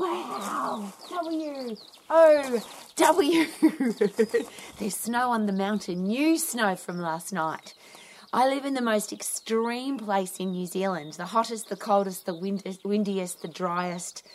Wow! W! O! W! There's snow on the mountain, new snow from last night. I live in the most extreme place in New Zealand the hottest, the coldest, the windiest, the driest,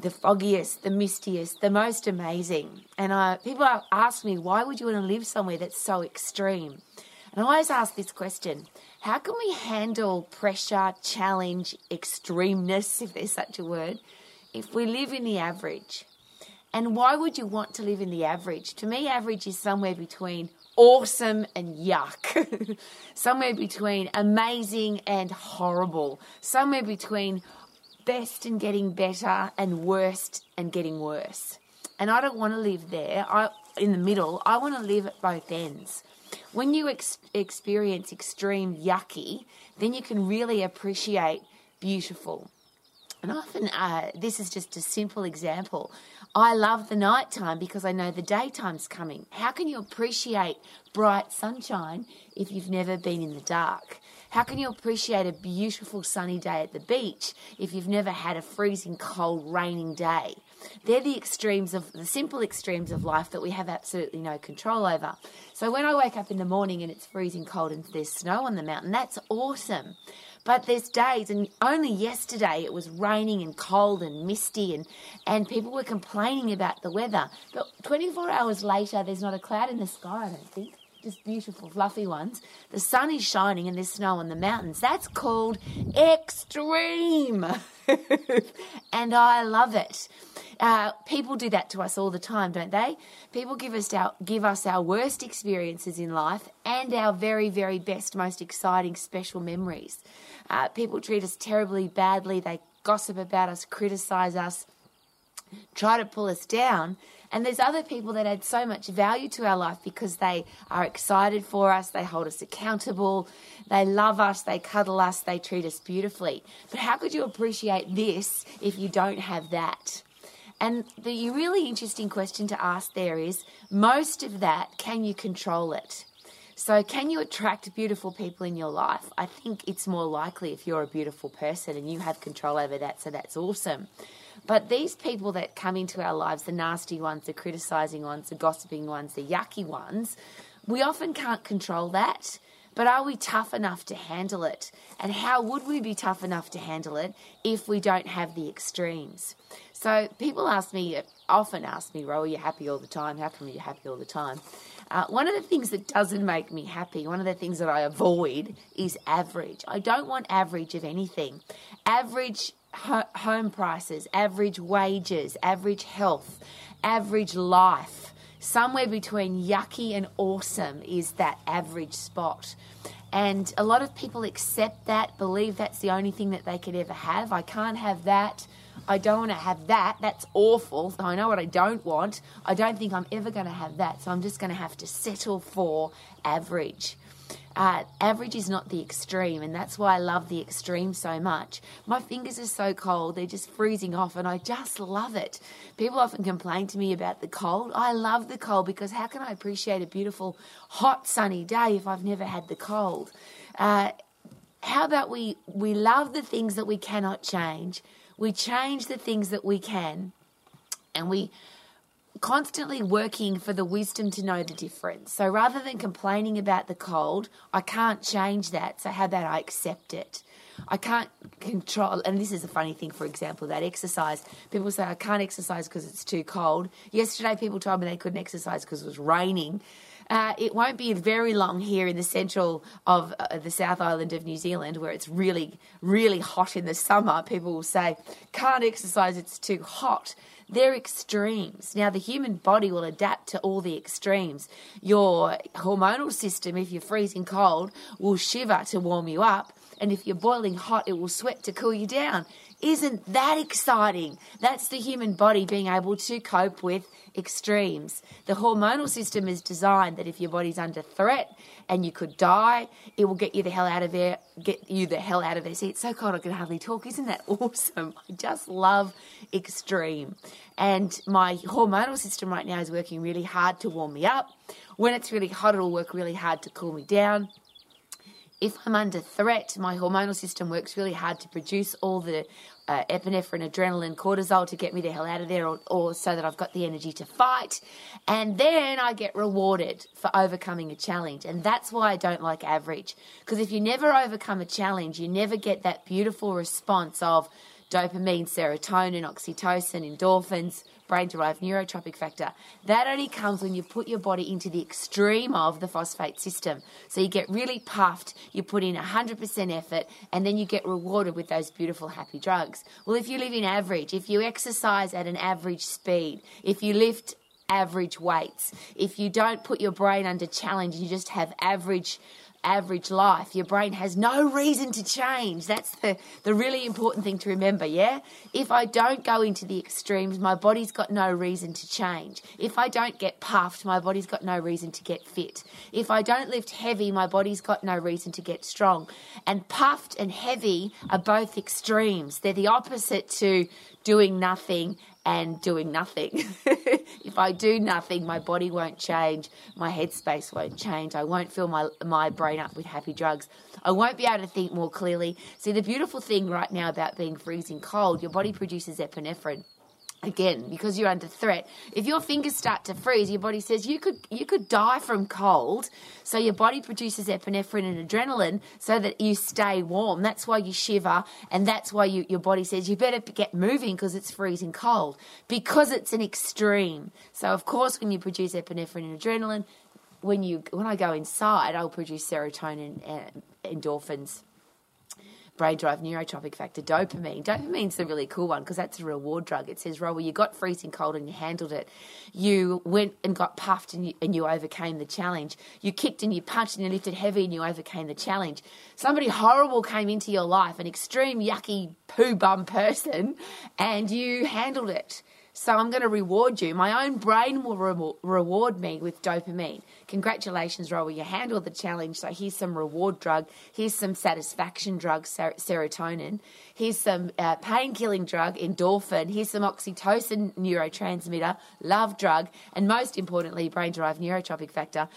the foggiest, the mistiest, the most amazing. And I, people ask me, why would you want to live somewhere that's so extreme? And I always ask this question how can we handle pressure, challenge, extremeness, if there's such a word, if we live in the average? And why would you want to live in the average? To me, average is somewhere between awesome and yuck, somewhere between amazing and horrible, somewhere between best and getting better and worst and getting worse. And I don't want to live there. I in the middle. I want to live at both ends. When you ex- experience extreme yucky, then you can really appreciate beautiful. And often, uh, this is just a simple example. I love the nighttime because I know the daytime's coming. How can you appreciate bright sunshine if you've never been in the dark? How can you appreciate a beautiful sunny day at the beach if you've never had a freezing cold raining day? They're the extremes of the simple extremes of life that we have absolutely no control over. So when I wake up in the morning and it's freezing cold and there's snow on the mountain, that's awesome. But there's days, and only yesterday it was raining and cold and misty, and, and people were complaining about the weather. But 24 hours later, there's not a cloud in the sky, I don't think. Just beautiful, fluffy ones. The sun is shining and there's snow on the mountains. That's called extreme. and I love it. Uh, people do that to us all the time, don't they? People give us our give us our worst experiences in life and our very, very best, most exciting, special memories. Uh, people treat us terribly badly. They gossip about us, criticize us, try to pull us down. And there's other people that add so much value to our life because they are excited for us, they hold us accountable, they love us, they cuddle us, they treat us beautifully. But how could you appreciate this if you don't have that? And the really interesting question to ask there is most of that, can you control it? So, can you attract beautiful people in your life? I think it's more likely if you're a beautiful person and you have control over that, so that's awesome. But these people that come into our lives, the nasty ones, the criticizing ones, the gossiping ones, the yucky ones, we often can't control that. But are we tough enough to handle it? And how would we be tough enough to handle it if we don't have the extremes? So people ask me, often ask me, Ro, are you happy all the time? How come you're happy all the time? Uh, one of the things that doesn't make me happy, one of the things that I avoid is average. I don't want average of anything. Average ho- home prices, average wages, average health, average life. Somewhere between yucky and awesome is that average spot. And a lot of people accept that, believe that's the only thing that they could ever have. I can't have that. I don't want to have that. That's awful. So I know what I don't want. I don't think I'm ever going to have that. So I'm just going to have to settle for average. Uh, average is not the extreme, and that's why I love the extreme so much. My fingers are so cold, they're just freezing off, and I just love it. People often complain to me about the cold. I love the cold because how can I appreciate a beautiful, hot, sunny day if I've never had the cold? Uh, how about we, we love the things that we cannot change? We change the things that we can, and we constantly working for the wisdom to know the difference. So rather than complaining about the cold, I can't change that. So how about I accept it? I can't control, and this is a funny thing, for example, that exercise. People say, I can't exercise because it's too cold. Yesterday, people told me they couldn't exercise because it was raining. Uh, it won't be very long here in the central of uh, the South Island of New Zealand, where it's really, really hot in the summer. People will say, can't exercise, it's too hot. They're extremes. Now, the human body will adapt to all the extremes. Your hormonal system, if you're freezing cold, will shiver to warm you up. And if you're boiling hot, it will sweat to cool you down. Isn't that exciting? That's the human body being able to cope with extremes. The hormonal system is designed that if your body's under threat and you could die, it will get you the hell out of there, get you the hell out of there. See, it's so cold I can hardly talk. Isn't that awesome? I just love extreme. And my hormonal system right now is working really hard to warm me up. When it's really hot, it'll work really hard to cool me down If I'm under threat, my hormonal system works really hard to produce all the uh, epinephrine, adrenaline, cortisol to get me the hell out of there, or, or so that I've got the energy to fight. And then I get rewarded for overcoming a challenge. And that's why I don't like average. Because if you never overcome a challenge, you never get that beautiful response of dopamine, serotonin, oxytocin, endorphins, brain derived neurotrophic factor. That only comes when you put your body into the extreme of the phosphate system. So you get really puffed, you put in 100% effort, and then you get rewarded with those beautiful, happy drugs. Well, if you live in average, if you exercise at an average speed, if you lift average weights, if you don't put your brain under challenge, you just have average average life. Your brain has no reason to change. That's the, the really important thing to remember, yeah? If I don't go into the extremes, my body's got no reason to change. If I don't get puffed, my body's got no reason to get fit. If I don't lift heavy, my body's got no reason to get strong. And puffed and heavy are both extremes. They're the opposite to doing nothing and doing nothing. if I do nothing, my body won't change, my headspace won't change, I won't fill my, my brain up with happy drugs. I won't be able to think more clearly. See, the beautiful thing right now about being freezing cold, your body produces epinephrine again because you're under threat. If your fingers start to freeze your body says you could you could die from cold. So your body produces epinephrine and adrenaline so that you stay warm. That's why you shiver and that's why you, your body says you better get moving because it's freezing cold because it's an extreme. So of course when you produce epinephrine and adrenaline when you when i go inside i'll produce serotonin and endorphins brain drive neurotrophic factor, dopamine. Dopamine's the really cool one because that's a reward drug. It says, Ro, you got freezing cold and you handled it. You went and got puffed and you, and you overcame the challenge. You kicked and you punched and you lifted heavy and you overcame the challenge. Somebody horrible came into your life, an extreme, yucky, poo bum person, and you handled it. So I'm going to reward you. My own brain will re- reward me with dopamine. Congratulations, Ro. You handled the challenge. So here's some reward drug. Here's some satisfaction drug, ser- serotonin. Here's some uh, pain killing drug, endorphin. Here's some oxytocin neurotransmitter, love drug. And most importantly, brain derived neurotrophic factor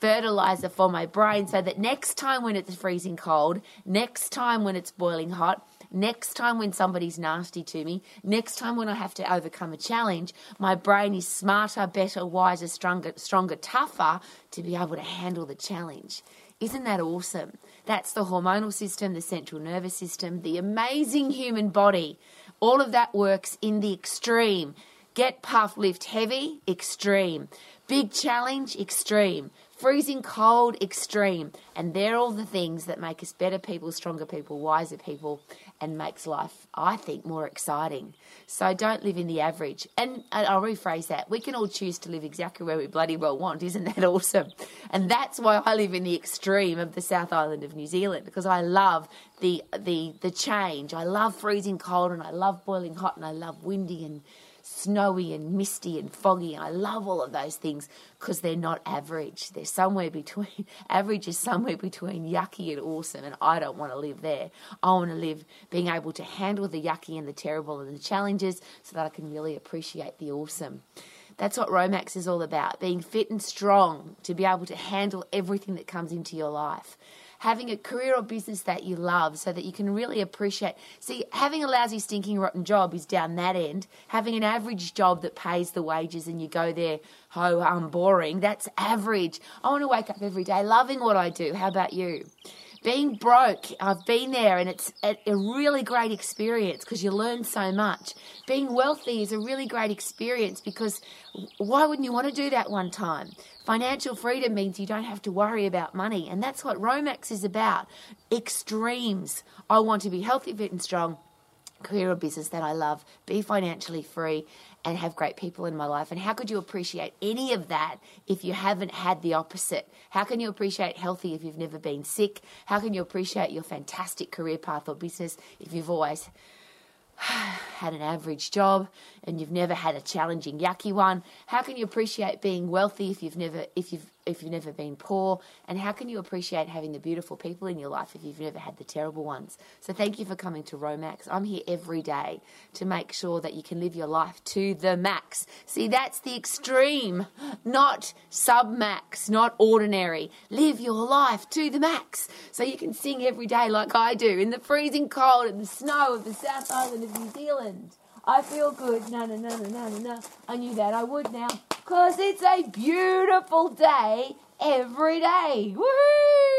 fertilizer for my brain so that next time when it's freezing cold, next time when it's boiling hot, Next time when somebody's nasty to me, next time when I have to overcome a challenge, my brain is smarter, better, wiser, stronger, stronger, tougher to be able to handle the challenge. Isn't that awesome? That's the hormonal system, the central nervous system, the amazing human body. All of that works in the extreme. Get puff, lift heavy, extreme. Big challenge, extreme freezing cold, extreme. And they're all the things that make us better people, stronger people, wiser people, and makes life, I think, more exciting. So don't live in the average. And I'll rephrase that. We can all choose to live exactly where we bloody well want. Isn't that awesome? And that's why I live in the extreme of the South Island of New Zealand because I love the the the change. I love freezing cold and I love boiling hot and I love windy and snowy and misty and foggy. I love all of those things because they're not average. They're somewhere between, average is somewhere between yucky and awesome, and I don't want to live there. I want to live being able to handle the yucky and the terrible and the challenges so that I can really appreciate the awesome. That's what Romax is all about being fit and strong to be able to handle everything that comes into your life having a career or business that you love so that you can really appreciate. See, having a lousy, stinking, rotten job is down that end. Having an average job that pays the wages and you go there, oh, I'm boring, that's average. I want to wake up every day loving what I do. How about you? Being broke, I've been there and it's a, really great experience because you learn so much. Being wealthy is a really great experience because why wouldn't you want to do that one time? Financial freedom means you don't have to worry about money, and that's what Romax is about. Extremes. I want to be healthy, fit, and strong career or business that I love, be financially free, and have great people in my life. And how could you appreciate any of that if you haven't had the opposite? How can you appreciate healthy if you've never been sick? How can you appreciate your fantastic career path or business if you've always had an average job and you've never had a challenging yucky one how can you appreciate being wealthy if you've never if you've if you've never been poor? And how can you appreciate having the beautiful people in your life if you've never had the terrible ones? So thank you for coming to Romax. I'm here every day to make sure that you can live your life to the max. See, that's the extreme, not sub max, not ordinary. Live your life to the max. So you can sing every day like I do in the freezing cold and the snow of the South Island of New Zealand. I feel good. No, no, no, no, no, no. I knew that I would now. Because it's a beautiful day every day. Woohoo!